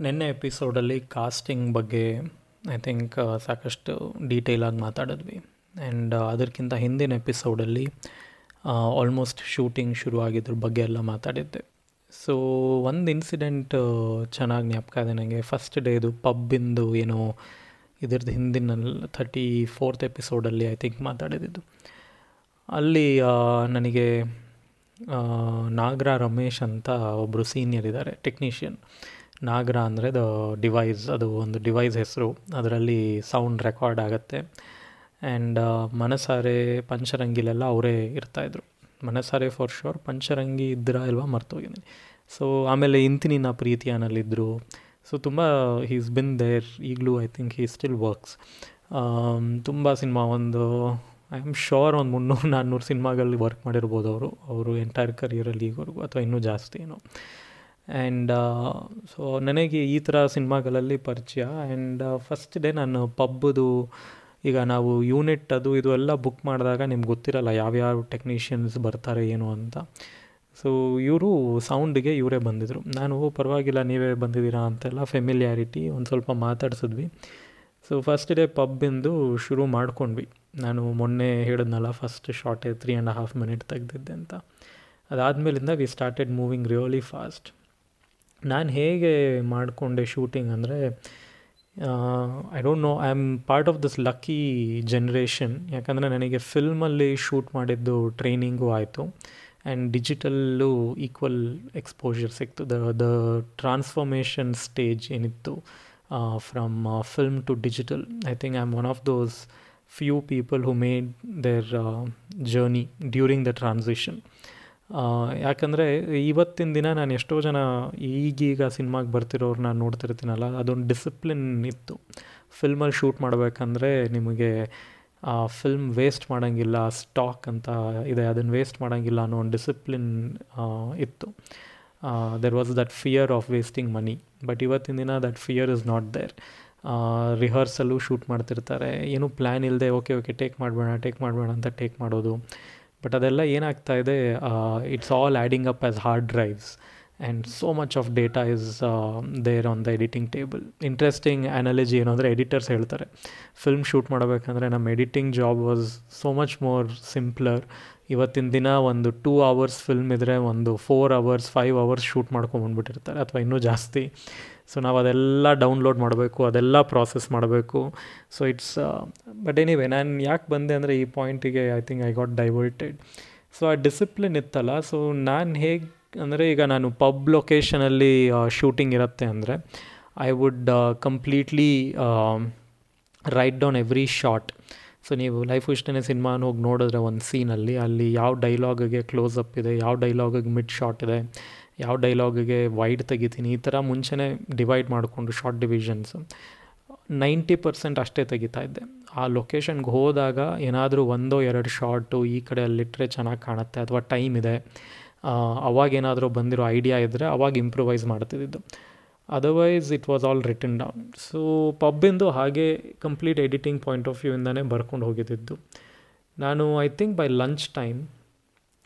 ನಿನ್ನೆ ಎಪಿಸೋಡಲ್ಲಿ ಕಾಸ್ಟಿಂಗ್ ಬಗ್ಗೆ ಐ ಥಿಂಕ್ ಸಾಕಷ್ಟು ಡೀಟೇಲಾಗಿ ಮಾತಾಡಿದ್ವಿ. ಆ್ಯಂಡ್ ಅದಕ್ಕಿಂತ ಹಿಂದಿನ ಎಪಿಸೋಡಲ್ಲಿ ಆಲ್ಮೋಸ್ಟ್ ಶೂಟಿಂಗ್ ಶುರು ಆಗಿದ್ರ ಬಗ್ಗೆ ಎಲ್ಲ ಮಾತಾಡಿದ್ದೆ. ಸೊ ಒಂದು ಇನ್ಸಿಡೆಂಟ್ ಚೆನ್ನಾಗಿ ಜ್ಞಾಪಕ ಇದೆ ನನಗೆ ಫಸ್ಟ್ ಡೇದು ಪಬ್ಬಿಂದು ಏನೋ ಇದ್ರದ್ದು ಹಿಂದಿನ ಥರ್ಟಿ ಫೋರ್ತ್ ಎಪಿಸೋಡಲ್ಲಿ ಐ ಥಿಂಕ್ ಮಾತಾಡಿದ್ದು ಅಲ್ಲಿ ನನಗೆ ನಾಗರ ರಮೇಶ್ ಅಂತ ಒಬ್ಬರು ಸೀನಿಯರ್ ಇದ್ದಾರೆ ಟೆಕ್ನಿಷಿಯನ್ ನಾಗರ ಅಂದರೆ ಅದು ಡಿವೈಸ್ ಅದು ಒಂದು ಡಿವೈಸ್ ಹೆಸರು. ಅದರಲ್ಲಿ ಸೌಂಡ್ ರೆಕಾರ್ಡ್ ಆಗುತ್ತೆ. ಆ್ಯಂಡ್ ಮನಸಾರೆ, ಪಂಚರಂಗಿಲೆಲ್ಲ ಅವರೇ ಇರ್ತಾಯಿದ್ರು ಮನಸಾರೆ ಫಾರ್ ಶೋರ್ ಪಂಚರಂಗಿ ಇದ್ದರಾ ಇಲ್ವಾ ಮರ್ತೋಗಿದ್ದೀನಿ ಸೊ ಆಮೇಲೆ ಇಂತಿನಿ ನಾ ಪ್ರೀತಿಯಾನಲ್ಲಿದ್ದರು ಸೊ ತುಂಬ ಹೀಸ್ ಬಿನ್ ದೇರ್ ಈಗಲೂ I think he still works ತುಂಬ ಸಿನಿಮಾ ಒಂದು ಐ ಆಮ್ ಶೋರ್ ಒಂದು ಮುನ್ನೂರು ನಾನ್ನೂರು ಸಿನಿಮಾಗಳಲ್ಲಿ ವರ್ಕ್ ಮಾಡಿರ್ಬೋದು ಅವರು. ಅವರು ಎಂಟೈರ್ ಕರಿಯರಲ್ಲಿ ಈಗವರೆಗೂ, ಅಥವಾ ಇನ್ನೂ ಜಾಸ್ತಿ ಏನೋ. ಆ್ಯಂಡ್ ಸೊ ನನಗೆ ಈ ಥರ ಸಿನಿಮಾಗಳಲ್ಲಿ ಪರಿಚಯ. ಆ್ಯಂಡ್ ಫಸ್ಟ್ ಡೇ ನಾನು ಪಬ್ಬದು ಈಗ ನಾವು ಯೂನಿಟ್ ಅದು ಇದು ಎಲ್ಲ ಬುಕ್ ಮಾಡಿದಾಗ ನಿಮ್ಗೆ ಗೊತ್ತಿರಲ್ಲ ಯಾವ್ಯಾವ ಟೆಕ್ನಿಷಿಯನ್ಸ್ ಬರ್ತಾರೆ ಏನು ಅಂತ. ಸೊ ಇವರು ಸೌಂಡಿಗೆ ಇವರೇ ಬಂದಿದ್ದರು ನಾನು ಪರವಾಗಿಲ್ಲ, ನೀವೇ ಬಂದಿದ್ದೀರಾ? ಅಂತೆಲ್ಲ ಫೆಮಿಲಿಯಾರಿಟಿ ಒಂದು ಸ್ವಲ್ಪ ಮಾತಾಡ್ಸಿದ್ವಿ. ಸೊ ಫಸ್ಟ್ ಡೇ ಪಬ್ಬಿಂದು ಶುರು ಮಾಡ್ಕೊಂಡ್ವಿ. ನಾನು ಮೊನ್ನೆ ಹೇಳಿದ್ನಲ್ಲ ಫಸ್ಟ್ ಶಾರ್ಟೇ ತ್ರೀ ಆ್ಯಂಡ್ ಹಾಫ್ ಮಿನಿಟ್ ತೆಗೆದಿದ್ದೆ ಅಂತ. ಅದಾದಮೇಲಿಂದ we started moving really fast ನಾನು ಹೇಗೆ ಮಾಡಿಕೊಂಡೆ ಶೂಟಿಂಗ್ ಅಂದರೆ I don't know I am part of this lucky generation ಯಾಕಂದರೆ ನನಗೆ ಫಿಲ್ಮಲ್ಲಿ ಶೂಟ್ ಮಾಡಿದ್ದು ಟ್ರೈನಿಂಗು ಆಯಿತು. ಆ್ಯಂಡ್ ಡಿಜಿಟಲ್ಲು ಈಕ್ವಲ್ ಎಕ್ಸ್ಪೋಜರ್ ಸಿಕ್ತು. ದ ದ ಟ್ರಾನ್ಸ್ಫಾರ್ಮೇಷನ್ ಸ್ಟೇಜ್ ಏನಿತ್ತು from film to digital I think I am one of those few people who made their journey during the transition ಯಾಕಂದರೆ ಇವತ್ತಿನ ದಿನ ನಾನು ಎಷ್ಟೋ ಜನ ಈಗೀಗ ಸಿನಿಮಾಗೆ ಬರ್ತಿರೋರು ನೋಡ್ತಿರ್ತೀನಲ್ಲ, ಅದೊಂದು ಡಿಸಿಪ್ಲಿನ್ ಇತ್ತು. ಫಿಲ್ಮಲ್ಲಿ ಶೂಟ್ ಮಾಡಬೇಕಂದ್ರೆ ನಿಮಗೆ, ಆ ಫಿಲ್ಮ್ ವೇಸ್ಟ್ ಮಾಡೋಂಗಿಲ್ಲ ಸ್ಟಾಕ್ ಅಂತ ಇದೆ ಅದನ್ನು ವೇಸ್ಟ್ ಮಾಡೋಂಗಿಲ್ಲ ಅನ್ನೋ ಒಂದು ಡಿಸಿಪ್ಲಿನ್ ಇತ್ತು. There was that fear of wasting money but ಇವತ್ತಿನ ದಿನ that fear is not there rehearsal shoot ಮಾಡ್ತಿರ್ತಾರೆ. ಏನೂ ಪ್ಲ್ಯಾನ್ ಇಲ್ಲದೆ ಓಕೆ ಓಕೆ ಟೇಕ್ ಮಾಡಬೇಡ ಟೇಕ್ ಮಾಡಬೇಡ ಅಂತ ಟೇಕ್ ಮಾಡೋದು. ಬಟ್ ಅದೆಲ್ಲ ಏನಾಗ್ತಾ ಇದೆ it's all adding up as hard drives and so much of data is there on the editing table interesting analogy ಏನು ಅಂದರೆ ಎಡಿಟರ್ಸ್ ಹೇಳ್ತಾರೆ ಫಿಲ್ಮ್ ಶೂಟ್ ಮಾಡಬೇಕಂದ್ರೆ ನಮ್ಮ editing job was so much more simpler ಇವತ್ತಿನ ದಿನ ಒಂದು ಟೂ ಅವರ್ಸ್ ಫಿಲ್ಮ್ ಇದ್ದರೆ ಒಂದು four hours five hours shoot ಮಾಡ್ಕೊಂಬಂದ್ಬಿಟ್ಟಿರ್ತಾರೆ ಅಥವಾ ಇನ್ನೂ ಜಾಸ್ತಿ. ಸೊ ನಾವು ಅದೆಲ್ಲ ಡೌನ್ಲೋಡ್ ಮಾಡಬೇಕು, ಅದೆಲ್ಲ ಪ್ರಾಸೆಸ್ ಮಾಡಬೇಕು. ಸೊ ಇಟ್ಸ್ ಬಟ್ ಎನಿವೆ ನಾನು ಯಾಕೆ ಬಂದೆ ಅಂದರೆ ಈ ಪಾಯಿಂಟಿಗೆ I think I got diverted so ಆ ಡಿಸಿಪ್ಲಿನ್ ಇತ್ತಲ್ಲ ಸೊ ನಾನು ಹೇಗೆ ಅಂದರೆ ಈಗ ನಾನು ಪಬ್ ಲೊಕೇಶನಲ್ಲಿ ಶೂಟಿಂಗ್ ಇರುತ್ತೆ ಅಂದರೆ I would completely write down every shot so ನೀವು ಲೈಫ್ ಇಷ್ಟನೇ ಸಿನಿಮಾನ ಹೋಗಿ ನೋಡಿದ್ರೆ ಒಂದು ಸೀನಲ್ಲಿ ಅಲ್ಲಿ ಯಾವ ಡೈಲಾಗಿಗೆ ಕ್ಲೋಸ್ ಅಪ್ ಇದೆ, ಯಾವ ಡೈಲಾಗಿಗೆ ಮಿಡ್ ಶಾಟ್ ಇದೆ, ಯಾವ ಡೈಲಾಗಿಗೆ ವೈಡ್ ತೆಗಿತೀನಿ, ಈ ಥರ ಮುಂಚೆನೇ ಡಿವೈಡ್ ಮಾಡಿಕೊಂಡು ಶಾರ್ಟ್ ಡಿವಿಷನ್ಸ್ ನೈಂಟಿ ಪರ್ಸೆಂಟ್ ಅಷ್ಟೇ ತೆಗಿತಾ ಇದ್ದೆ. ಆ ಲೊಕೇಶನ್ಗೆ ಹೋದಾಗ ಏನಾದರೂ ಒಂದೋ ಎರಡು ಶಾರ್ಟು ಈ ಕಡೆ ಅಲ್ಲಿಟ್ಟರೆ ಚೆನ್ನಾಗಿ ಕಾಣುತ್ತೆ, ಅಥವಾ ಟೈಮ್ ಇದೆ ಅವಾಗೇನಾದರೂ ಬಂದಿರೋ ಐಡಿಯಾ ಇದ್ದರೆ ಅವಾಗ improvise ಮಾಡ್ತಿದ್ದಿದ್ದು. Otherwise it was all written down so ಪಬ್ಬಿಂದು ಹಾಗೆ ಕಂಪ್ಲೀಟ್ ಎಡಿಟಿಂಗ್ ಪಾಯಿಂಟ್ ಆಫ್ ವ್ಯೂಯಿಂದನೇ ಬರ್ಕೊಂಡು ಹೋಗಿದ್ದಿದ್ದು. ನಾನು I think by lunch time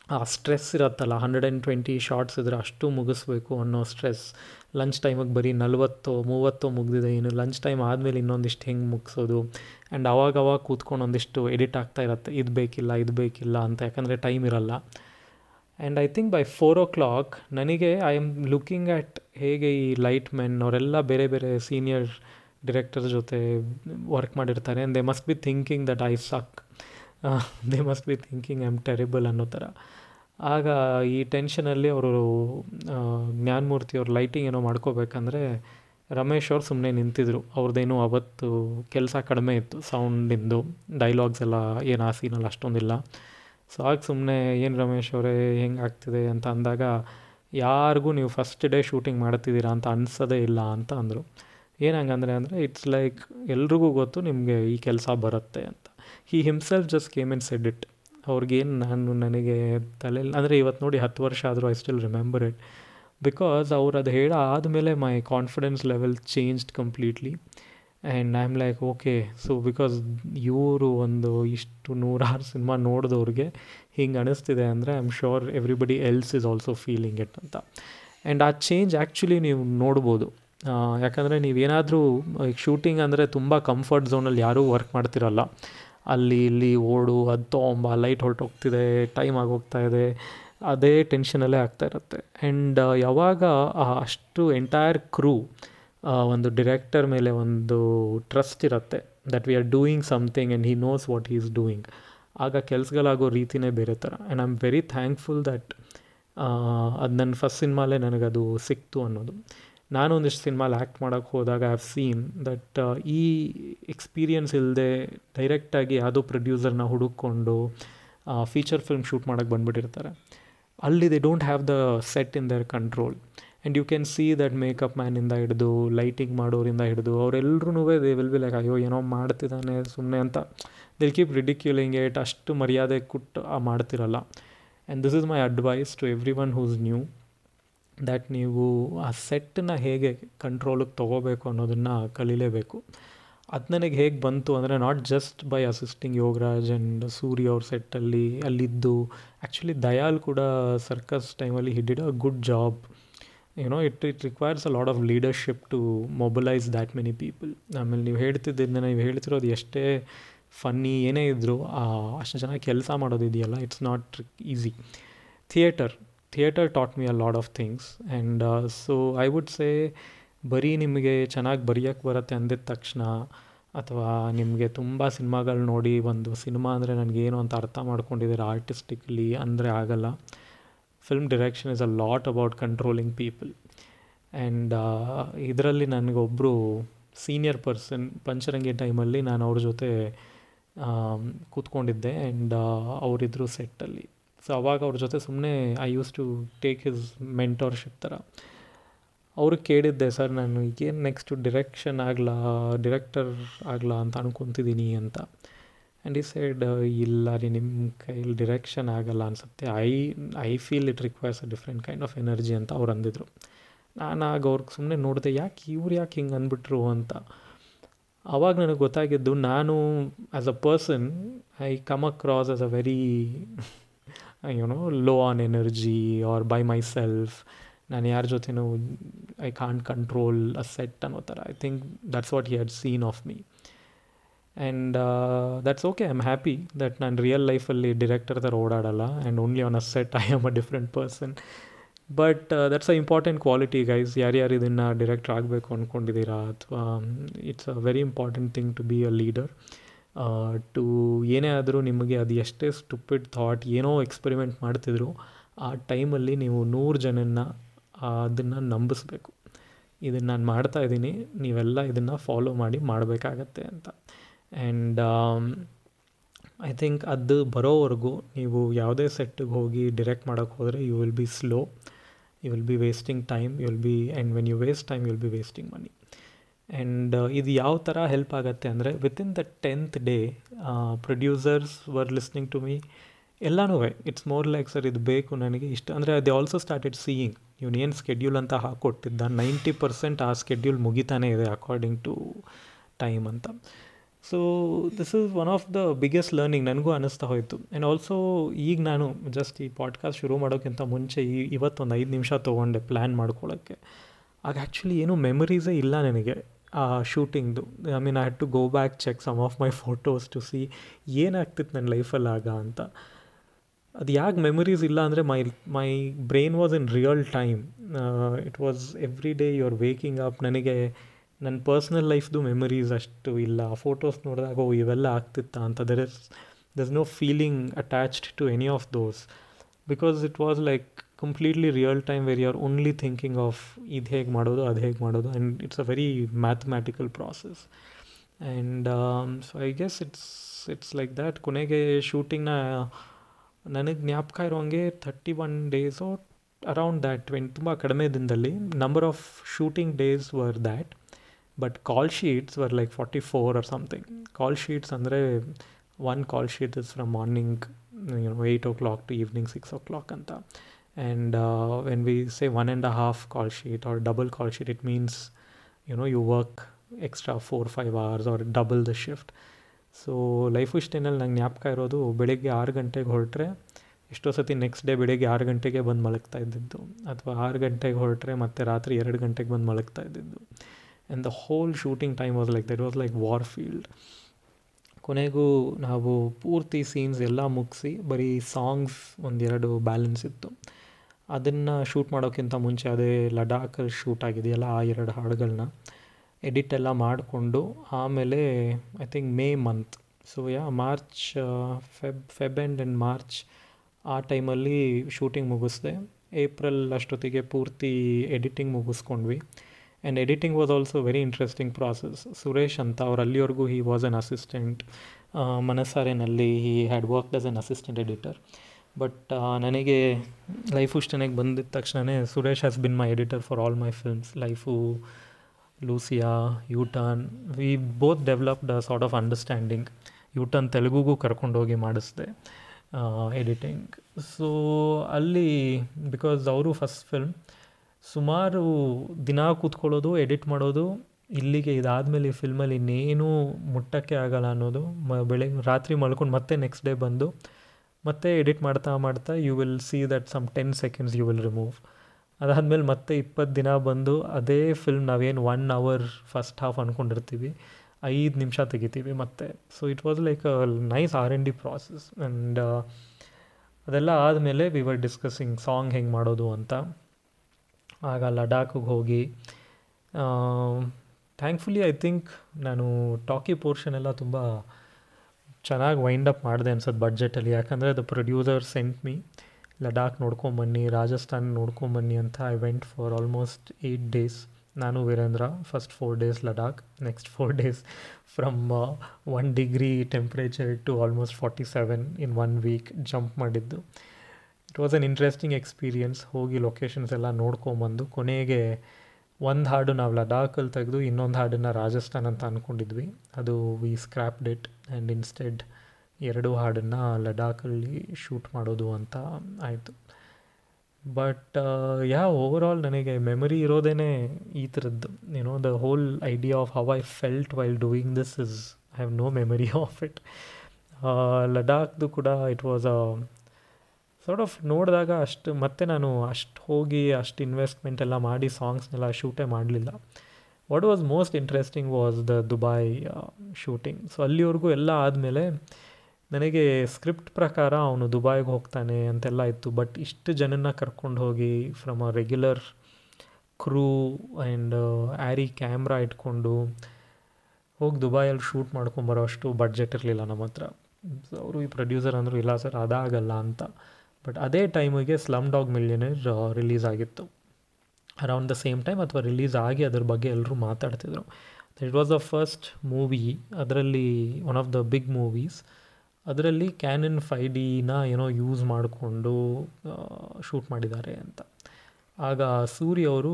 ಆ ಸ್ಟ್ರೆಸ್ ಇರತ್ತಲ್ಲ ಹಂಡ್ರೆಡ್ ಆ್ಯಂಡ್ ಟ್ವೆಂಟಿ ಶಾರ್ಟ್ಸ್ ಇದ್ದರೆ ಅಷ್ಟು ಮುಗಿಸ್ಬೇಕು ಅನ್ನೋ ಸ್ಟ್ರೆಸ್ ಲಂಚ್ ಟೈಮಿಗೆ ಬರೀ ನಲ್ವತ್ತು, ಮೂವತ್ತೋ ಮುಗಿದಿದೆ. ಏನು ಲಂಚ್ ಟೈಮ್ ಆದಮೇಲೆ ಇನ್ನೊಂದಿಷ್ಟು ಹೆಂಗೆ ಮುಗಿಸೋದು? ಆ್ಯಂಡ್ ಅವಾಗ ಅವಾಗ ಕೂತ್ಕೊಂಡು ಒಂದಿಷ್ಟು ಎಡಿಟ್ ಆಗ್ತಾ ಇರತ್ತೆ. ಇದು ಬೇಕಿಲ್ಲ ಇದು ಬೇಕಿಲ್ಲ ಅಂತ. ಯಾಕಂದರೆ ಟೈಮ್ ಇರಲ್ಲ. And I think by four o'clock ನನಗೆ ಐ ಆಮ್ ಲುಕಿಂಗ್ ಆ್ಯಟ್ ಹೇಗೆ ಈ ಲೈಟ್ ಮೆನ್ ಅವರೆಲ್ಲ ಬೇರೆ ಬೇರೆ ಸೀನಿಯರ್ ಡಿರೆಕ್ಟರ್ ಜೊತೆ ವರ್ಕ್ ಮಾಡಿರ್ತಾರೆ. And they must be thinking that I suck they must be thinking I am terrible ಅನ್ನೋ ಥರ. ಆಗ ಈ ಟೆನ್ಷನಲ್ಲಿ ಅವರು ಜ್ಞಾನಮೂರ್ತಿ ಅವ್ರ ಲೈಟಿಂಗ್ ಏನೋ ಮಾಡ್ಕೋಬೇಕಂದ್ರೆ ರಮೇಶ್ ಅವ್ರು ಸುಮ್ಮನೆ ನಿಂತಿದ್ರು. ಅವ್ರದ್ದೇನು ಅವತ್ತು ಕೆಲಸ ಕಡಿಮೆ ಇತ್ತು ಸೌಂಡಿಂದು ಡೈಲಾಗ್ಸ್ ಎಲ್ಲ ಏನು ಆ ಸೀನಲ್ಲಿ ಅಷ್ಟೊಂದಿಲ್ಲ. ಸೊ ಆಗ ಸುಮ್ಮನೆ ಏನು ರಮೇಶ್ ಅವರೇ, ಹೆಂಗೆ ಆಗ್ತಿದೆ? ಅಂತ ಅಂದಾಗ, ಯಾರಿಗೂ ನೀವು ಫಸ್ಟ್ ಡೇ ಶೂಟಿಂಗ್ ಮಾಡ್ತಿದ್ದೀರಾ ಅಂತ ಅನಿಸೋದೇ ಇಲ್ಲ ಅಂತ ಅಂದರು. ಏನು ಹಂಗಂದರೆ ಅಂದರೆ ಇಟ್ಸ್ ಲೈಕ್ ಎಲ್ರಿಗೂ ಗೊತ್ತು ನಿಮಗೆ ಈ ಕೆಲಸ ಬರುತ್ತೆ ಅಂತ. He himself just came in said it ಅವ್ರಿಗೇನು ನಾನು, ನನಗೆ ತಲೆಯಲ್ಲಿ ಅಂದರೆ ಇವತ್ತು ನೋಡಿ ಹತ್ತು ವರ್ಷ ಆದರೂ I still remember it because ಅವ್ರು ಅದು ಹೇಳಾದ ಮೇಲೆ my confidence level changed completely and I am like okay so because ಇವರು ಒಂದು ಇಷ್ಟು ನೂರಾರು ಸಿನಿಮಾ ನೋಡಿದವ್ರಿಗೆ ಹಿಂಗೆ ಅನಿಸ್ತಿದೆ ಅಂದರೆ I am sure everybody else is also feeling it ಅಂತ. ಆ್ಯಂಡ್ ಆ ಚೇಂಜ್ ಆ್ಯಕ್ಚುಲಿ ನೀವು ನೋಡ್ಬೋದು. ಯಾಕಂದರೆ ನೀವೇನಾದರೂ ಈಗ ಶೂಟಿಂಗ್ ಅಂದರೆ ತುಂಬ ಕಂಫರ್ಟ್ ಝೋನಲ್ಲಿ ಯಾರೂ ವರ್ಕ್ ಮಾಡ್ತಿರಲ್ಲ. ಅಲ್ಲಿ ಇಲ್ಲಿ ಓಡು, ಅದು ತೊಗೊಂಬ ಲೈಟ್ ಹೊರಟೋಗ್ತಿದೆ ಟೈಮ್ ಆಗೋಗ್ತಾ ಇದೆ, ಅದೇ ಟೆನ್ಷನಲ್ಲೇ ಆಗ್ತಾ ಇರುತ್ತೆ. ಆ್ಯಂಡ್ ಯಾವಾಗ ಅಷ್ಟು ಎಂಟೈರ್ ಕ್ರೂ ಒಂದು ಡಿರೆಕ್ಟರ್ ಮೇಲೆ ಒಂದು ಟ್ರಸ್ಟ್ ಇರುತ್ತೆ that we are doing something and he knows what is doing ಆಗ ಕೆಲಸಗಳಾಗೋ ರೀತಿಯೇ ಬೇರೆ ಥರ and I am very thankful that ಅದು ನನ್ನ ಫಸ್ಟ್ ಸಿನಿಮಾಲೇ ನನಗದು ಸಿಕ್ತು ಅನ್ನೋದು. ನಾನು ಒಂದಿಷ್ಟು ಸಿನಿಮಾಲಿ ಆ್ಯಕ್ಟ್ ಮಾಡೋಕ್ಕೆ ಹೋದಾಗ ಐ ಹ್ಯಾವ್ ಸೀನ್ ದಟ್ ಈ ಎಕ್ಸ್ಪೀರಿಯನ್ಸ್ ಇಲ್ಲದೆ ಡೈರೆಕ್ಟಾಗಿ ಯಾವುದೋ ಪ್ರೊಡ್ಯೂಸರ್ನ ಹುಡುಕೊಂಡು ಫೀಚರ್ ಫಿಲ್ಮ್ ಶೂಟ್ ಮಾಡೋಕ್ಕೆ ಬಂದುಬಿಟ್ಟಿರ್ತಾರೆ. ಅಲ್ಲಿ they don't have the set in their control and you can see that makeup ಮ್ಯಾನಿಂದ ಹಿಡಿದು ಲೈಟಿಂಗ್ ಮಾಡೋರಿಂದ ಹಿಡಿದು ಅವರೆಲ್ಲರೂ ದೇ ವಿಲ್ ಬಿ ಲೈಕ್ ಅಯ್ಯೋ, ಏನೋ ಮಾಡ್ತಿದ್ದಾನೆ ಸುಮ್ಮನೆ ಅಂತ. ದಿಲ್ ಕೀಪ್ ರಿಡಿಕ್ಯುಲಿಂಗ್ ಏಟ್ ಅಷ್ಟು ಮರ್ಯಾದೆ ಕೊಟ್ಟು ಮಾಡ್ತಿರಲ್ಲ. And this is my advice to everyone who's new that ನೀವು ಆ ಸೆಟ್ಟನ್ನ ಹೇಗೆ ಕಂಟ್ರೋಲಿಗೆ ತೊಗೋಬೇಕು ಅನ್ನೋದನ್ನು ಕಲೀಲೇಬೇಕು. ಅದು ನನಗೆ ಹೇಗೆ ಬಂತು ಅಂದರೆ not just by assisting Yogaraj and Surya ಅವ್ರ ಸೆಟ್ಟಲ್ಲಿ ಅಲ್ಲಿದ್ದು ಆ್ಯಕ್ಚುಲಿ ದಯಾಲ್ ಕೂಡ ಸರ್ಕಸ್ ಟೈಮಲ್ಲಿ he did good job you know it it requires a lot of leadership to mobilise that many people ಆಮೇಲೆ ನೀವು ಹೇಳ್ತಿದ್ದರಿಂದ ನೀವು ಹೇಳ್ತಿರೋದು ಎಷ್ಟೇ ಫನ್ನಿ ಏನೇ ಇದ್ದರೂ ಅಷ್ಟು ಜನ ಕೆಲಸ ಮಾಡೋದಿದೆಯಲ್ಲ it's not easy theatre theatre taught me a lot of things and so I would say ಬರೀ ನಿಮಗೆ ಚೆನ್ನಾಗಿ ಬರೆಯೋಕ್ಕೆ ಬರುತ್ತೆ ಅಂದಿದ್ದ ತಕ್ಷಣ, ಅಥವಾ ನಿಮಗೆ ತುಂಬ ಸಿನಿಮಾಗಳು ನೋಡಿ ಒಂದು ಸಿನಿಮಾ ಅಂದರೆ ನನಗೇನು ಅಂತ ಅರ್ಥ ಮಾಡ್ಕೊಂಡಿದ್ದೀರ ಆರ್ಟಿಸ್ಟಿಕ್ಲಿ ಅಂದರೆ ಆಗಲ್ಲ. Film direction is a lot about controlling people and ಇದರಲ್ಲಿ ನನಗೊಬ್ಬರು ಸೀನಿಯರ್ ಪರ್ಸನ್ ಪಂಚರಂಗಿ ಟೈಮಲ್ಲಿ ನಾನು ಅವ್ರ ಜೊತೆ ಕೂತ್ಕೊಂಡಿದ್ದೆ. ಆ್ಯಂಡ್ ಅವರಿದ್ದರು ಸೆಟ್ಟಲ್ಲಿ ಸೊ ಅವಾಗ ಅವ್ರ ಜೊತೆ ಸುಮ್ಮನೆ I use to take his mentorship ಥರ. ಅವರು ಕೇಳಿದ್ದೆ, ಸರ್, ನಾನು ಏನು ನೆಕ್ಸ್ಟು ಡಿರೆಕ್ಷನ್ ಆಗಲಾ ಡಿರೆಕ್ಟರ್ ಆಗಲಾ ಅಂತ ಅನ್ಕೊತಿದ್ದೀನಿ ಅಂತ. ಆ್ಯಂಡ್ ಈ ಸೈಡ್ ಇಲ್ಲ ರೀ ನಿಮ್ಮ ಕೈಲಿ ಡಿರೆಕ್ಷನ್ ಆಗಲ್ಲ ಅನಿಸುತ್ತೆ. I I feel it requires a different kind of energy ಅಂತ ಅವ್ರು ಅಂದಿದ್ರು. ನಾನು ಆಗ ಅವ್ರಿಗೆ ಸುಮ್ಮನೆ ನೋಡಿದೆ, ಯಾಕೆ ಇವ್ರು ಯಾಕೆ ಹಿಂಗೆ ಅಂದ್ಬಿಟ್ರು ಅಂತ. ಆವಾಗ ನನಗೆ ಗೊತ್ತಾಗಿದ್ದು ನಾನು as a person I come across as a very you know low on energy or by myself ನಾನು ಯಾರ ಜೊತೆನೂ I can't control a set ಅನ್ನೋ ಥರ. I think that's what he had seen of me and that's okay I am happy that ನಾನು real ಲೈಫಲ್ಲಿ director ಥರ ಓಡಾಡಲ್ಲ. And only on a set I am a different person but that's a important quality guys ಯಾರ್ಯಾರು ಇದನ್ನು director ಆಗಬೇಕು ಅಂದ್ಕೊಂಡಿದ್ದೀರಾ ಅಥವಾ it's a very important thing to be a leader to ಏನೇ ಆದರೂ ನಿಮಗೆ ಅದು ಎಷ್ಟೇ ಸ್ಟುಪಿಡ್ ಥಾಟ್ ಏನೋ ಎಕ್ಸ್ಪೆರಿಮೆಂಟ್ ಮಾಡ್ತಿದ್ರು, ಆ ಟೈಮಲ್ಲಿ ನೀವು ನೂರು ಜನನ್ನ ಅದನ್ನು ನಂಬಿಸ್ಬೇಕು. ಇದನ್ನು ನಾನು ಮಾಡ್ತಾ ಇದ್ದೀನಿ. ನೀವೆಲ್ಲ ಇದನ್ನು ಫಾಲೋ ಮಾಡಿ ಮಾಡಬೇಕಾಗತ್ತೆ ಅಂತ. ಆ್ಯಂಡ್ ಐ ಥಿಂಕ್ ಅದು ಬರೋವರೆಗೂ ನೀವು ಯಾವುದೇ ಸೆಟ್ಟಿಗೆ ಹೋಗಿ ಡಿರೆಕ್ಟ್ ಮಾಡೋಕ್ಕೆ ಹೋದರೆ you will be slow you will be wasting time you will be and when you waste time you will be wasting money and ಇದು ಯಾವ ಥರ ಹೆಲ್ಪ್ ಆಗುತ್ತೆ ಅಂದರೆ within the tenth day producers were listening to me ಎಲ್ಲನೂ it's more like sir ಇದು ಬೇಕು ನನಗೆ ಇಷ್ಟ. ಅಂದರೆ ಅದು ಆಲ್ಸೋ ಸ್ಟಾರ್ಟೆಡ್ ಸೀಯಿಂಗ್ ಇವ್ನು ಏನು ಸ್ಕೆಡ್ಯೂಲ್ ಅಂತ ಹಾಕ್ಕೊಟ್ಟಿದ್ದ ನೈಂಟಿ ಪರ್ಸೆಂಟ್ ಆ ಸ್ಕೆಡ್ಯೂಲ್ ಮುಗಿತಾನೇ ಇದೆ ಅಕಾರ್ಡಿಂಗ್ ಟು ಟೈಮ್ ಅಂತ. So this is one of the biggest learning ನನಗೂ ಅನ್ನಿಸ್ತಾ ಹೋಯಿತು. ಆ್ಯಂಡ್ ಆಲ್ಸೋ ಈಗ ನಾನು ಜಸ್ಟ್ ಈ ಪಾಡ್ಕಾಸ್ಟ್ ಶುರು ಮಾಡೋಕ್ಕಿಂತ ಮುಂಚೆ ಈ ಇವತ್ತೊಂದು ಐದು ನಿಮಿಷ ತೊಗೊಂಡೆ ಪ್ಲ್ಯಾನ್ ಮಾಡ್ಕೊಳ್ಳೋಕ್ಕೆ. ಆಗ ಆ್ಯಕ್ಚುಲಿ ಏನೂ ಮೆಮರೀಸೇ ಇಲ್ಲ ನನಗೆ ಆ ಶೂಟಿಂಗ್ದು I mean I had to go back check some of my photos to see ಏನಾಗ್ತಿತ್ತು ನನ್ನ ಲೈಫಲ್ಲಿ ಆಗ ಅಂತ. ಅದು ಯಾಕೆ ಮೆಮರೀಸ್ ಇಲ್ಲ ಅಂದರೆ my my brain was in real time it was every day you are waking up ನನಗೆ ನನ್ನ ಪರ್ಸ್ನಲ್ ಲೈಫ್ದು ಮೆಮರೀಸ್ ಅಷ್ಟು ಇಲ್ಲ. ಫೋಟೋಸ್ ನೋಡಿದಾಗ, ಓ, ಇವೆಲ್ಲ ಆಗ್ತಿತ್ತಾ ಅಂತ. There is there is no feeling attached to any of those because it was like completely real time very or only thinking of ಇದು ಹೇಗೆ ಮಾಡೋದು, ಅದು ಹೇಗೆ ಮಾಡೋದು. And it's a very mathematical process and so I guess it's it's like that ಕೊನೆಗೆ ಶೂಟಿಂಗ್ನ ನನಗೆ ಜ್ಞಾಪಕ ಇರೋಂಗೆ thirty one days around that twenty ತುಂಬ ಕಡಿಮೆ ದಿನದಲ್ಲಿ number of shooting days were that but call sheets were like forty four or something call sheets ಅಂದರೆ one call sheet is from morning eight o'clock to evening six o'clock ಅಂತ. And when we say one and a half call sheet or double call sheet it means you know you work extra four five hours or double the shift so life ಸ್ಟೈನಲ್ಲಿ ನಂಗೆ ಜ್ಞಾಪಕ ಇರೋದು ಬೆಳಗ್ಗೆ ಆರು ಗಂಟೆಗೆ ಹೊರಟ್ರೆ ಎಷ್ಟೋ ಸತಿ ನೆಕ್ಸ್ಟ್ ಡೇ ಬೆಳಿಗ್ಗೆ ಆರು ಗಂಟೆಗೆ ಬಂದು ಮಲಗ್ತಾ ಇದ್ದಿದ್ದು. ಅಥವಾ ಆರು ಗಂಟೆಗೆ ಹೊರಟ್ರೆ ಮತ್ತೆ ರಾತ್ರಿ ಎರಡು ಗಂಟೆಗೆ ಬಂದು ಮಲಗ್ತಾ ಇದ್ದಿದ್ದು. And the whole shooting time was like that was like war field ಕೊನೆಗೂ ನಾವು ಪೂರ್ತಿ ಸೀನ್ಸ್ ಎಲ್ಲ ಮುಗಿಸಿ, ಬರೀ ಸಾಂಗ್ಸ್ ಒಂದೆರಡು ಬ್ಯಾಲೆನ್ಸ್ ಇತ್ತು. ಅದನ್ನು ಶೂಟ್ ಮಾಡೋಕ್ಕಿಂತ ಮುಂಚೆ ಅದೇ ಲಡಾಖಲ್ಲಿ ಶೂಟ್ ಆಗಿದೆಯಲ್ಲ ಆ ಎರಡು ಹಾಡುಗಳನ್ನ ಎಡಿಟ್ ಎಲ್ಲ ಮಾಡಿಕೊಂಡು ಆಮೇಲೆ I think May month so yeah March Feb Feb and and March ಆ ಟೈಮಲ್ಲಿ ಶೂಟಿಂಗ್ ಮುಗಿಸ್ದೆ. ಏಪ್ರಿಲ್ ಅಷ್ಟೊತ್ತಿಗೆ ಪೂರ್ತಿ editing ಮುಗಿಸ್ಕೊಂಡ್ವಿ. And editing was also very interesting process Suresh ಅಂತ ಅವ್ರು ಅಲ್ಲಿವರೆಗೂ he was an assistant ಮನಸ್ಸಾರೆನಲ್ಲಿ he had worked as an assistant editor but ನನಗೆ life ಇಷ್ಟನಾಗಿ ಬಂದಿದ್ದ ತಕ್ಷಣವೇ Suresh has been my editor for all my films life Lucia U Turn we both developed sort of understanding U Turn ತೆಲುಗುಗೂ ಕರ್ಕೊಂಡೋಗಿ ಮಾಡಿಸಿದೆ editing so ಅಲ್ಲಿ because ಅವರು first film ಸುಮಾರು ದಿನ ಕೂತ್ಕೊಳ್ಳೋದು, ಎಡಿಟ್ ಮಾಡೋದು, ಇಲ್ಲಿಗೆ ಇದಾದಮೇಲೆ ಈ ಫಿಲ್ಮಲ್ಲಿ ಇನ್ನೇನೂ ಮುಟ್ಟಕ್ಕೆ ಆಗಲ್ಲ ಅನ್ನೋದು ಮ ಬೆಳಗ್ಗೆ ರಾತ್ರಿ ಮಲ್ಕೊಂಡು ಮತ್ತೆ ನೆಕ್ಸ್ಟ್ ಡೇ ಬಂದು ಮತ್ತೆ ಎಡಿಟ್ ಮಾಡ್ತಾ ಮಾಡ್ತಾ you will see that some ten seconds you will remove ಅದಾದಮೇಲೆ ಮತ್ತೆ ಇಪ್ಪತ್ತು ದಿನ ಬಂದು ಅದೇ ಫಿಲ್ಮ್ ನಾವೇನು ಒನ್ ಅವರ್ ಫಸ್ಟ್ ಹಾಫ್ ಅಂದ್ಕೊಂಡಿರ್ತೀವಿ ಐದು ನಿಮಿಷ ತೆಗಿತೀವಿ ಮತ್ತೆ. So it was like a nice R N D process and ಅದೆಲ್ಲ ಆದಮೇಲೆ ವಿ ವರ್ ಡಿಸ್ಕಸ್ಸಿಂಗ್ ಸಾಂಗ್ ಹೆಂಗೆ ಮಾಡೋದು ಅಂತ. ಆಗ ಲಡಾಖಿಗೆ ಹೋಗಿ ಥ್ಯಾಂಕ್ಫುಲಿ ಐ ಥಿಂಕ್ ನಾನು ಟಾಕಿ ಪೋರ್ಷನ್ ಎಲ್ಲ ತುಂಬ ಚೆನ್ನಾಗಿ ವೈಂಡ್ ಅಪ್ ಮಾಡಿದೆ ಅನ್ಸೋದು ಬಡ್ಜೆಟಲ್ಲಿ ಯಾಕಂದರೆ the producer sent me Ladakh ನೋಡ್ಕೊಂಬನ್ನಿ Rajasthan ನೋಡ್ಕೊಂಬನ್ನಿ ಅಂತ I went for almost eight days ನಾನು Virendra first four days Ladakh next four days from one degree temperature to almost forty seven in one week jump ಮಾಡಿದ್ದು. It was an interesting experience ಹೋಗಿ locations ಎಲ್ಲ ನೋಡ್ಕೊಂಬಂದು, ಕೊನೆಗೆ ಒಂದು ಹಾಡು ನಾವು ಲಡಾಖಲ್ಲಿ ತೆಗೆದು ಇನ್ನೊಂದು ಹಾಡನ್ನು ರಾಜಸ್ಥಾನ್ ಅಂತ ಅಂದ್ಕೊಂಡಿದ್ವಿ ಅದು we scrap it and instead ಎರಡು ಹಾಡನ್ನು ಲಡಾಖಲ್ಲಿ ಶೂಟ್ ಮಾಡೋದು ಅಂತ ಆಯಿತು. ಬಟ್ ಯಾ ಓವರ್ ಆಲ್ ನನಗೆ ಮೆಮೊರಿ ಇರೋದೇ ಈ ಥರದ್ದು. ಏನೋ the whole idea of how I felt while doing this is I have no memory of it ಲಡಾಖ್ದು ಕೂಡ it was a sort of ನೋಡಿದಾಗ ಅಷ್ಟು, ಮತ್ತೆ ನಾನು ಅಷ್ಟು ಹೋಗಿ ಅಷ್ಟು ಇನ್ವೆಸ್ಟ್ಮೆಂಟ್ ಎಲ್ಲ ಮಾಡಿ ಸಾಂಗ್ಸ್ನೆಲ್ಲ ಶೂಟೇ ಮಾಡಲಿಲ್ಲ. What was most interesting was the Dubai shooting so ಅಲ್ಲಿವರೆಗೂ ಎಲ್ಲ ಆದಮೇಲೆ ನನಗೆ ಸ್ಕ್ರಿಪ್ಟ್ ಪ್ರಕಾರ ಅವನು ದುಬಾಯ್ಗೆ ಹೋಗ್ತಾನೆ ಅಂತೆಲ್ಲ ಇತ್ತು. ಬಟ್ ಇಷ್ಟು ಜನನ ಕರ್ಕೊಂಡು ಹೋಗಿ from a regular crew and Arri camera ಇಟ್ಕೊಂಡು ಹೋಗಿ ದುಬೈಯಲ್ಲಿ ಶೂಟ್ ಮಾಡ್ಕೊಂಬರೋ ಅಷ್ಟು ಬಡ್ಜೆಟ್ ಇರಲಿಲ್ಲ ನಮ್ಮ ಹತ್ರ ಅವರು ಈ ಪ್ರೊಡ್ಯೂಸರ್ ಅಂದರು, ಇಲ್ಲ ಸರ್ ಅದಾಗಲ್ಲ ಅಂತ. ಬಟ್ ಅದೇ ಟೈಮಿಗೆ ಸ್ಲಮ್ ಡಾಗ್ ಮಿಲಿಯನರ್ ರಿಲೀಸ್ ಆಗಿತ್ತು. ಅರೌಂಡ್ ದ ಸೇಮ್ ಟೈಮ್ ಅಥವಾ ರಿಲೀಸ್ ಆಗಿ ಅದ್ರ ಬಗ್ಗೆ ಎಲ್ಲರೂ ಮಾತಾಡ್ತಿದ್ರು. It was the first movie ಅದರಲ್ಲಿ one of the big movies ಅದರಲ್ಲಿ ಕ್ಯಾನನ್ ಫೈ ಡಿನ ಏನೋ ಯೂಸ್ ಮಾಡಿಕೊಂಡು ಶೂಟ್ ಮಾಡಿದ್ದಾರೆ ಅಂತ. ಆಗ ಸೂರಿ ಅವರು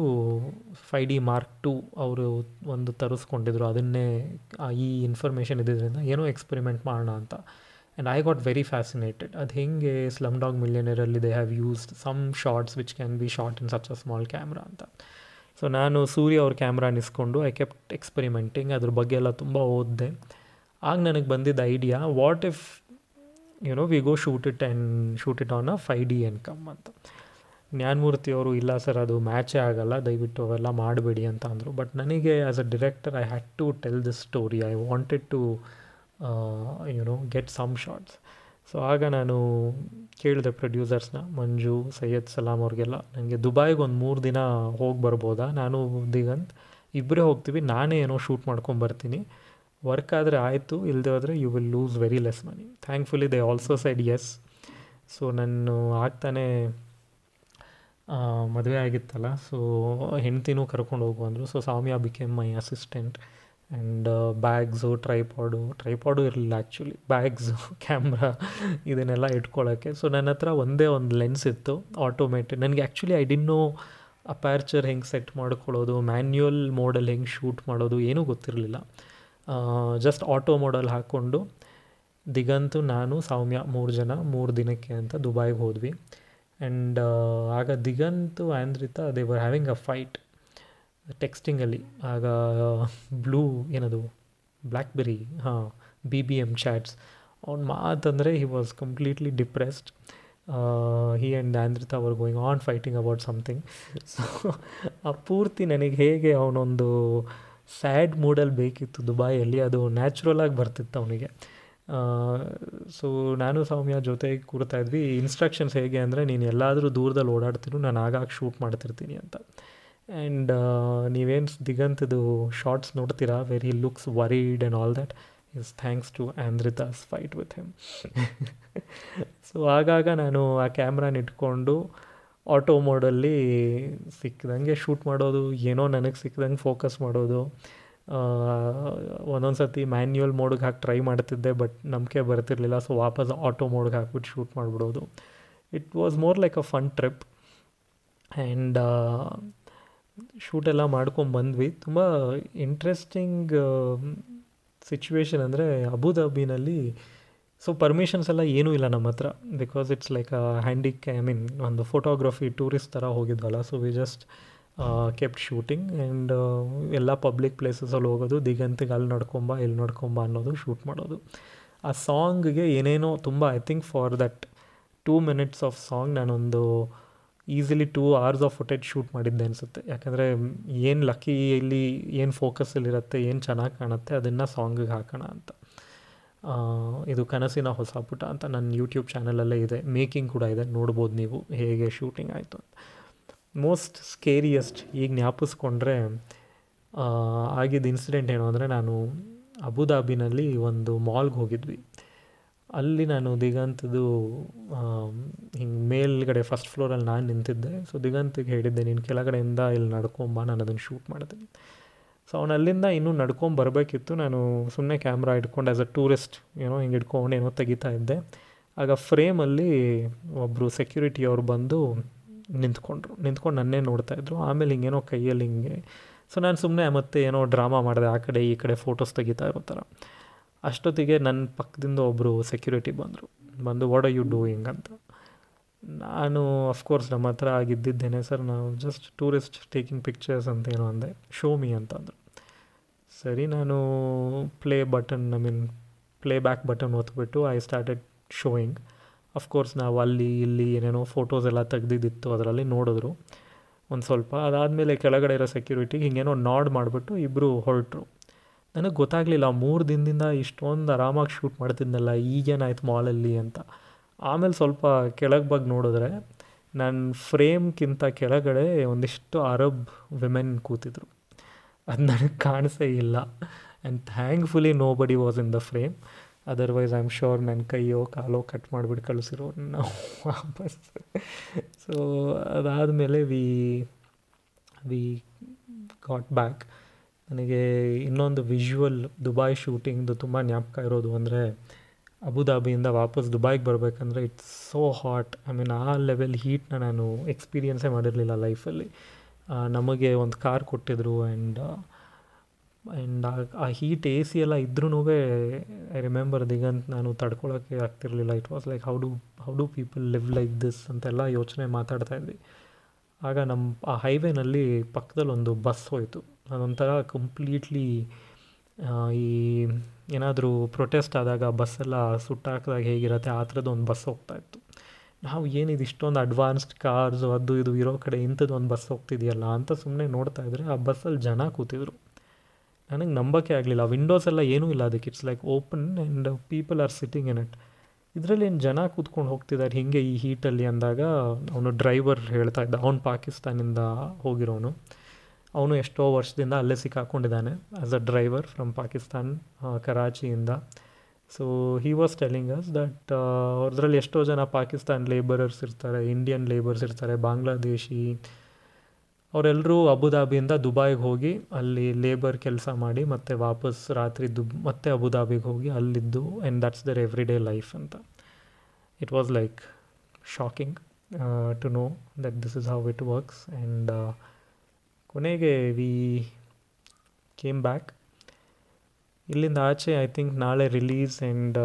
ಫೈ ಡಿ ಮಾರ್ಕ್ ಟು ಅವರು ಒಂದು ತರಿಸ್ಕೊಂಡಿದ್ರು. ಅದನ್ನೇ ಈ ಇನ್ಫಾರ್ಮೇಷನ್ ಇದ್ದಿದ್ದರಿಂದ ಏನೋ ಎಕ್ಸ್ಪೆರಿಮೆಂಟ್ ಮಾಡೋಣ ಅಂತ. And I got very fascinated ಅದು ಹೆಂಗೆ slum dog ಮಿಲಿಯನರಲ್ಲಿ they have used some shots which can be shot in such a small camera ಅಂತ ಸೊ ನಾನು ಸೂರ್ಯ ಅವ್ರ ಕ್ಯಾಮ್ರಾ ಅನ್ನಿಸ್ಕೊಂಡು ಐ ಕೆಪ್ಟ್ ಎಕ್ಸ್ಪೆರಿಮೆಂಟಿಂಗ್ ಅದ್ರ ಬಗ್ಗೆ ಎಲ್ಲ ತುಂಬ ಓದಿದೆ. ಆಗ ನನಗೆ ಬಂದಿದ್ದ idea what if you know we go shoot it and shoot it on a five D and come ಅಂತ. ಜ್ಞಾನಮೂರ್ತಿ ಅವರು, ಇಲ್ಲ ಸರ್ ಅದು ಮ್ಯಾಚೇ ಆಗಲ್ಲ, ದಯವಿಟ್ಟು ಅವೆಲ್ಲ ಮಾಡಬೇಡಿ ಅಂತ ಅಂದರು. ಬಟ್ ನನಗೆ as a director I had to tell this story I wanted to you know get some shots so ಆಗ ನಾನು ಕೇಳಿದೆ ಪ್ರೊಡ್ಯೂಸರ್ಸ್ನ ಮಂಜು, ಸೈಯದ್ ಸಲಾಂ ಅವ್ರಿಗೆಲ್ಲ ನನಗೆ ದುಬಾಯ್ಗೆ ಒಂದು ಮೂರು ದಿನ ಹೋಗಿ ಬರ್ಬೋದಾ? ನಾನು ದಿಗಂತ್ ಇಬ್ಬರೇ ಹೋಗ್ತೀವಿ, ನಾನೇ ಏನೋ ಶೂಟ್ ಮಾಡ್ಕೊಂಬರ್ತೀನಿ ವರ್ಕ್ ಆದರೆ ಆಯಿತು ಇಲ್ಲದೆ ಹೋದರೆ you will lose very less money thankfully they also said yes so ನಾನು ಆಗ್ತಾನೆ ಮದುವೆ ಆಗಿತ್ತಲ್ಲ ಸೊ ಹೆಂಡ್ತಿನೂ ಕರ್ಕೊಂಡು ಹೋಗು ಅಂದರು so Samya became my assistant and bags tripod tripod ಇರಲಿಲ್ಲ ಆ್ಯಕ್ಚುಲಿ ಬ್ಯಾಗ್ಸು ಕ್ಯಾಮ್ರಾ ಇದನ್ನೆಲ್ಲ ಇಟ್ಕೊಳ್ಳೋಕ್ಕೆ ಸೊ ನನ್ನ ಹತ್ರ ಒಂದೇ ಒಂದು ಲೆನ್ಸ್ ಇತ್ತು ಆಟೋಮೆಟಿಕ್ ನನಗೆ ಆ್ಯಕ್ಚುಲಿ ಐ ಡಿನ್ನೋ ಅಪ್ಯಾರ್ಚರ್ ಹೆಂಗೆ ಸೆಟ್ ಮಾಡ್ಕೊಳ್ಳೋದು ಮ್ಯಾನ್ಯುಯಲ್ ಮೋಡಲ್ಲಿ ಹೆಂಗೆ ಶೂಟ್ ಮಾಡೋದು ಏನೂ ಗೊತ್ತಿರಲಿಲ್ಲ. ಜಸ್ಟ್ ಆಟೋ ಮೋಡಲ್ ಹಾಕ್ಕೊಂಡು ದಿಗಂತು ನಾನು, ಸೌಮ್ಯ ಮೂರು ಜನ, ಮೂರು ದಿನಕ್ಕೆ ಅಂತ ದುಬೈಗೆ ಹೋದ್ವಿ. ಆ್ಯಂಡ್ ಆಗ Diganth Andrita they were having a fight ಟೆಕ್ಸ್ಟಿಂಗಲ್ಲಿ ಆಗ ಬ್ಲೂ ಏನದು ಬ್ಲ್ಯಾಕ್ಬೆರಿ ಹಾಂ ಬಿ ಬಿ ಎಂ ಚಾಟ್ಸ್ ಅವ್ನ ಮಾತಂದರೆ he was completely depressed he and Andrita were going on fighting about something so ಆ ಪೂರ್ತಿ ನನಗೆ ಹೇಗೆ ಅವನೊಂದು ಸ್ಯಾಡ್ ಮೂಡಲ್ಲಿ ಬೇಕಿತ್ತು ದುಬಾಯಲ್ಲಿ, ಅದು ನ್ಯಾಚುರಲಾಗಿ ಬರ್ತಿತ್ತು ಅವನಿಗೆ. ಸೊ ನಾನು ಸೌಮ್ಯ ಜೊತೆಗೆ ಕೂರ್ತಾ ಇದ್ವಿ. ಇನ್ಸ್ಟ್ರಕ್ಷನ್ಸ್ ಹೇಗೆ ಅಂದರೆ, ನೀನು ಎಲ್ಲಾದರೂ ದೂರದಲ್ಲಿ ಓಡಾಡ್ತೀನೋ ನಾನು ಆಗಾಗ ಶೂಟ್ ಮಾಡ್ತಿರ್ತೀನಿ ಅಂತ. ಆ್ಯಂಡ್ ನೀವೇನು ದಿಗಂತದು ಶಾರ್ಟ್ಸ್ ನೋಡ್ತೀರಾ? Very looks worried and all that is thanks to Andrita's fight with him so ಆಗಾಗ ನಾನು ಆ ಕ್ಯಾಮ್ರಾನ ಇಟ್ಕೊಂಡು ಆಟೋ ಮೋಡಲ್ಲಿ ಸಿಕ್ಕಿದಂಗೆ ಶೂಟ್ ಮಾಡೋದು, ಏನೋ ನನಗೆ ಸಿಕ್ಕಿದಂಗೆ ಫೋಕಸ್ ಮಾಡೋದು ಒಂದೊಂದು ಸರ್ತಿ ಮ್ಯಾನ್ಯುವಲ್ ಮೋಡ್ಗೆ ಹಾಕಿ ಟ್ರೈ ಮಾಡ್ತಿದ್ದೆ ಬಟ್ ನಂಬಿಕೆ ಬರ್ತಿರ್ಲಿಲ್ಲ. ಸೊ ವಾಪಸ್ ಆಟೋ ಮೋಡ್ಗೆ ಹಾಕ್ಬಿಟ್ಟು shoot ಮಾಡಿಬಿಡೋದು. It was more like a fun trip and ಶೂಟೆಲ್ಲ ಮಾಡ್ಕೊಂಡು ಬಂದ್ವಿ. ತುಂಬ ಇಂಟ್ರೆಸ್ಟಿಂಗ್ ಸಿಚುವೇಶನ್ ಅಂದರೆ ಅಬುದಾಬಿನಲ್ಲಿ ಸೊ ಪರ್ಮಿಷನ್ಸ್ ಎಲ್ಲ ಏನೂ ಇಲ್ಲ ನಮ್ಮ ಹತ್ರ. Because it's like handycam I mean ಒಂದು ಫೋಟೋಗ್ರಫಿ ಟೂರಿಸ್ಟ್ ಥರ ಹೋಗಿದ್ವಲ್ಲ so we just kept shooting and ಎಲ್ಲ ಪಬ್ಲಿಕ್ ಪ್ಲೇಸಸಲ್ಲಿ ಹೋಗೋದು, ದಿಗಂತಿಗೆ ಅಲ್ಲಿ ನೋಡ್ಕೊಂಬ ಇಲ್ಲಿ ನೋಡ್ಕೊಂಬ ಅನ್ನೋದು ಶೂಟ್ ಮಾಡೋದು. ಆ ಸಾಂಗ್ಗೆ ಏನೇನೋ ತುಂಬ I think for that two minutes of song ನಾನೊಂದು easily two hours of footage shoot ಮಾಡಿದ್ದೆ ಅನಿಸುತ್ತೆ. ಯಾಕಂದರೆ ಏನು ಲಕ್ಕಿ ಇಲ್ಲಿ ಏನು ಫೋಕಸಲ್ಲಿರುತ್ತೆ ಏನು ಚೆನ್ನಾಗಿ ಕಾಣುತ್ತೆ, ಅದನ್ನು ಸಾಂಗಿಗೆ ಹಾಕೋಣ ಅಂತ. ಇದು ಕನಸಿನ ಹೊಸ ಪುಟ ಅಂತ ನನ್ನ ಯೂಟ್ಯೂಬ್ ಚಾನಲಲ್ಲೇ ಇದೆ. ಮೇಕಿಂಗ್ ಕೂಡ ಇದೆ. ನೋಡ್ಬೋದು ನೀವು ಹೇಗೆ ಶೂಟಿಂಗ್ ಆಯಿತು ಅಂತ. ಮೋಸ್ಟ್ ಸ್ಕೇರಿಯಸ್ಟ್ ಈಗ ಜ್ಞಾಪಿಸ್ಕೊಂಡ್ರೆ ಆಗಿದ್ದ ಇನ್ಸಿಡೆಂಟ್ ಏನು ಅಂದರೆ ನಾನು ಅಬುದಾಬಿನಲ್ಲಿ ಒಂದು ಮಾಲ್ಗೆ ಹೋಗಿದ್ವಿ. ಅಲ್ಲಿ ನಾನು ದಿಗಂತದು ಹಿಂಗೆ ಮೇಲ್ಗಡೆ ಫಸ್ಟ್ ಫ್ಲೋರಲ್ಲಿ ನಾನು ನಿಂತಿದ್ದೆ. ಸೊ ದಿಗಂತಿಗೆ ಹೇಳಿದ್ದೆ, ನೀನು ಕೆಳಗಡೆಯಿಂದ ಇಲ್ಲಿ ನಡ್ಕೊಂಬ, ನಾನು ಅದನ್ನು ಶೂಟ್ ಮಾಡ್ತೀನಿ. ಸೊ ಅವನು ಅಲ್ಲಿಂದ ಇನ್ನೂ ನಡ್ಕೊಂಡು ಬರಬೇಕಿತ್ತು. ನಾನು ಸುಮ್ಮನೆ ಕ್ಯಾಮ್ರಾ ಇಟ್ಕೊಂಡು ಆ್ಯಸ್ ಅ ಟೂರಿಸ್ಟ್ ಏನೋ ಹಿಂಗೆ ಇಟ್ಕೊಂಡು ಏನೋ ತೆಗಿತಾ ಇದ್ದೆ. ಆಗ ಫ್ರೇಮಲ್ಲಿ ಒಬ್ಬರು ಸೆಕ್ಯೂರಿಟಿ ಅವ್ರು ಬಂದು ನಿಂತ್ಕೊಂಡ್ರು. ನಿಂತ್ಕೊಂಡು ನನ್ನೇ ನೋಡ್ತಾಯಿದ್ರು ಆಮೇಲೆ ಹಿಂಗೇನೋ ಕೈಯಲ್ಲಿ ಹಿಂಗೆ ಸೊ ನಾನು ಸುಮ್ಮನೆ ಮತ್ತೆ ಏನೋ ಡ್ರಾಮಾ ಮಾಡಿದೆ, ಆ ಕಡೆ ಈ ಕಡೆ ಫೋಟೋಸ್ ತೆಗಿತಾ ಇರೋ ಥರ. ಅಷ್ಟೊತ್ತಿಗೆ ನನ್ನ ಪಕ್ಕದಿಂದ ಒಬ್ಬರು ಸೆಕ್ಯೂರಿಟಿ ಬಂದರು. ಬಂದು ವಾಟ್ ಆರ್ ಯು ಡೂಯಿಂಗ್ ಅಂತ. ನಾನು ಅಫ್ಕೋರ್ಸ್ ನಮ್ಮ ಹತ್ರ ಆಗಿದ್ದಿದ್ದೇನೆ ಸರ್. ನಾವು ಜಸ್ಟ್ ಟೂರಿಸ್ಟ್ ಟೇಕಿಂಗ್ ಪಿಕ್ಚರ್ಸ್ ಅಂತ ಏನೋ ಅಂದೆ. ಶೋ ಮೀ ಅಂತಂದರು ಸರಿ, ನಾನು play button I mean playback button ಒತ್ಬಿಟ್ಟು I started showing of course ನಾವು ಅಲ್ಲಿ, ಇಲ್ಲಿ ಏನೇನೋ ಫೋಟೋಸ್ ಎಲ್ಲ ತೆಗ್ದಿದ್ದಿತ್ತು. ಅದರಲ್ಲಿ ನೋಡಿದ್ರು. ಒಂದು ಸ್ವಲ್ಪ ಅದಾದಮೇಲೆ ಕೆಳಗಡೆ ಇರೋ ಸೆಕ್ಯೂರಿಟಿಗೆ ಹಿಂಗೇನೋ ನಾಡ್ ಮಾಡಿಬಿಟ್ಟು ಇಬ್ಬರು ಹೊರಟರು. ನನಗೆ ಗೊತ್ತಾಗಲಿಲ್ಲ, ಮೂರು ದಿನದಿಂದ ಇಷ್ಟೊಂದು ಆರಾಮಾಗಿ ಶೂಟ್ ಮಾಡ್ತಿದ್ನಲ್ಲ, ಈಗೇನಾಯ್ತು ಮಾಲಲ್ಲಿ ಅಂತ. ಆಮೇಲೆ ಸ್ವಲ್ಪ ಕೆಳಗೆ ಬಗ್ಗೆ ನೋಡಿದ್ರೆ ನನ್ನ ಫ್ರೇಮ್ಗಿಂತ ಕೆಳಗಡೆ ಒಂದಿಷ್ಟು ಅರಬ್ ವಿಮೆನ್ ಕೂತಿದ್ರು. ಅದು ನನಗೆ ಕಾಣಿಸೇ ಇಲ್ಲ. And thankfully nobody was in the frame otherwise I am sure ನನ್ನ ಕೈಯೋ, ಕಾಲೋ ಕಟ್ ಮಾಡಿಬಿಟ್ಟು ಕಳಿಸಿರೋ ನಾವು ವಾಪಸ್. ಸೊ ಅದಾದಮೇಲೆ ವಿ ವಿ ಗಾಟ್ ಬ್ಯಾಕ್ ನನಗೆ ಇನ್ನೊಂದು ವಿಜುವಲ್ ದುಬಾಯ್ ಶೂಟಿಂಗ್ದು ತುಂಬ ಜ್ಞಾಪಕ ಇರೋದು ಅಂದರೆ ಅಬುದಾಬಿಯಿಂದ ವಾಪಸ್ ದುಬಾಯ್ಗೆ ಬರಬೇಕಂದ್ರೆ it's so hot I mean ಆ ಲೆವೆಲ್ ಹೀಟ್ನ ನಾನು ಎಕ್ಸ್ಪೀರಿಯನ್ಸೇ ಮಾಡಿರಲಿಲ್ಲ ಲೈಫಲ್ಲಿ ನಮಗೆ ಒಂದು ಕಾರ್ ಕೊಟ್ಟಿದ್ರು ಆ್ಯಂಡ್ ಆ್ಯಂಡ್ ಆ ಹೀಟ್ ಎ ಸಿ ಎಲ್ಲ ಇದ್ರೂ ಐ ರಿಮೆಂಬರ್ ದಿಗಂತ ನಾನು ತಡ್ಕೊಳ್ಳೋಕ್ಕೆ ಆಗ್ತಿರಲಿಲ್ಲ. It was like how do how do people live like this ಅಂತೆಲ್ಲ ಯೋಚನೆ ಮಾತಾಡ್ತಾ ಇದ್ವಿ. ಆಗ ನಮ್ಮ ಆ ಹೈವೇನಲ್ಲಿ ಪಕ್ಕದಲ್ಲಿ ಒಂದು ಬಸ್ ಹೋಯಿತು. ಅದೊಂಥರ ಕಂಪ್ಲೀಟ್ಲಿ ಈ ಏನಾದರೂ ಪ್ರೊಟೆಸ್ಟ್ ಆದಾಗ ಬಸ್ಸೆಲ್ಲ ಸುಟ್ಟಾಕಿದಾಗ ಹೇಗಿರುತ್ತೆ, ಆ ಥರದ್ದು ಒಂದು ಬಸ್ ಹೋಗ್ತಾಯಿತ್ತು ನಾವು ಏನಿದು, ಇಷ್ಟೊಂದು ಅಡ್ವಾನ್ಸ್ಡ್ ಕಾರ್ಸು ಅದು ಇದು ಇರೋ ಕಡೆ ಇಂಥದ್ದು ಒಂದು ಬಸ್ ಹೋಗ್ತಿದೆಯಲ್ಲ ಅಂತ ಸುಮ್ಮನೆ ನೋಡ್ತಾ ಇದ್ದರೆ ಆ ಬಸ್ಸಲ್ಲಿ ಜನ ಕೂತಿದ್ರು. ನನಗೆ ನಂಬೋಕೆ ಆಗಲಿಲ್ಲ. ವಿಂಡೋಸ್ ಎಲ್ಲ ಏನೂ ಇಲ್ಲ ಅದಕ್ಕೆ. It's like open and people are sitting in it ಇದರಲ್ಲಿ ಏನು ಜನ ಕೂತ್ಕೊಂಡು ಹೋಗ್ತಿದ್ದಾರೆ ಹೀಗೆ ಈ ಹೀಟಲ್ಲಿ ಅಂದಾಗ ಅವನು ಡ್ರೈವರ್ ಹೇಳ್ತಾ ಇದ್ದ, ಅವ್ನು ಪಾಕಿಸ್ತಾನಿಂದ ಹೋಗಿರೋನು. ಅವನು ಎಷ್ಟೋ ವರ್ಷದಿಂದ ಅಲ್ಲೇ ಸಿಕ್ಕಾಕೊಂಡಿದ್ದಾನೆ as a driver from Pakistan ಕರಾಚಿಯಿಂದ so he was telling us that ಅವ್ರದ್ರಲ್ಲಿ ಎಷ್ಟೋ ಜನ ಪಾಕಿಸ್ತಾನ್ ಲೇಬರರ್ಸ್ ಇರ್ತಾರೆ ಇಂಡಿಯನ್ ಲೇಬರ್ಸ್ ಇರ್ತಾರೆ ಬಾಂಗ್ಲಾದೇಶಿ ಅವರೆಲ್ಲರೂ ಅಬುದಾಬಿಯಿಂದ ದುಬಾಯ್ಗೆ ಹೋಗಿ ಅಲ್ಲಿ ಲೇಬರ್ ಕೆಲಸ ಮಾಡಿ ಮತ್ತೆ ವಾಪಸ್ ರಾತ್ರಿ ದುಬ್, ಮತ್ತೆ ಅಬುದಾಬಿಗೆ ಹೋಗಿ ಅಲ್ಲಿದ್ದು and that's their every day life ಅಂತ it was like shocking to know that this is how it works and ಕೊನೆಗೆ ವಿ ಕೇಮ್ ಬ್ಯಾಕ್ ಇಲ್ಲಿಂದ ಆಚೆ ಐ ಥಿಂಕ್ ನಾಳೆ ರಿಲೀಸ್ ಆ್ಯಂಡ್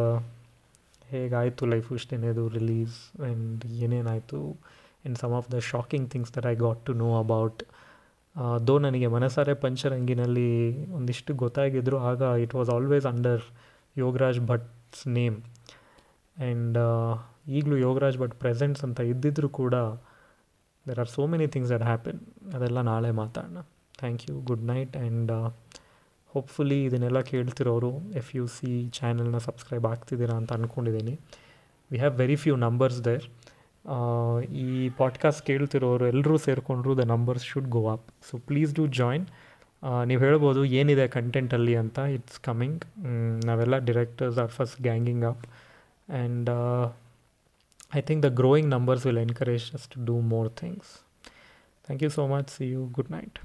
ಹೇಗಾಯಿತು ಲೈಫ್ ಇಷ್ಟೇನೇದು release and ಏನೇನಾಯಿತು and some of the shocking things that I got to know about though ನನಗೆ ಮನಸಾರೆ ಪಂಚರಂಗಿನಲ್ಲಿ ಒಂದಿಷ್ಟು ಗೊತ್ತಾಗಿದ್ದರು ಆಗ it was always under Yogaraj Bhat's name and ಈಗಲೂ ಯೋಗರಾಜ್ ಭಟ್ ಪ್ರೆಸೆಂಟ್ಸ್ ಅಂತ ಇದ್ದಿದ್ದರೂ ಕೂಡ there are so many things that happen ಅದೆಲ್ಲ ನಾಳೆ ಮಾತಾಡೋಣ thank you good night and hopefully ಇದನ್ನೆಲ್ಲ ಕೇಳ್ತಿರೋರು ಎಫ್ ಯು ಸಿ ಚಾನೆಲ್ನ ಸಬ್ಸ್ಕ್ರೈಬ್ ಆಗ್ತಿದ್ದೀರಾ ಅಂತ ಅಂದ್ಕೊಂಡಿದ್ದೀನಿ we have very few numbers there ಈ ಪಾಡ್ಕಾಸ್ಟ್ ಕೇಳ್ತಿರೋರು ಎಲ್ಲರೂ ಸೇರಿಕೊಂಡ್ರು the numbers should go up so please do join ನೀವು ಹೇಳ್ಬೋದು ಏನಿದೆ ಕಂಟೆಂಟಲ್ಲಿ ಅಂತ ಇಟ್ಸ್ ಕಮಿಂಗ್ ನಾವೆಲ್ಲ directors are first ganging up and I think the growing numbers will encourage us to do more things. Thank you so much. See you. Good night.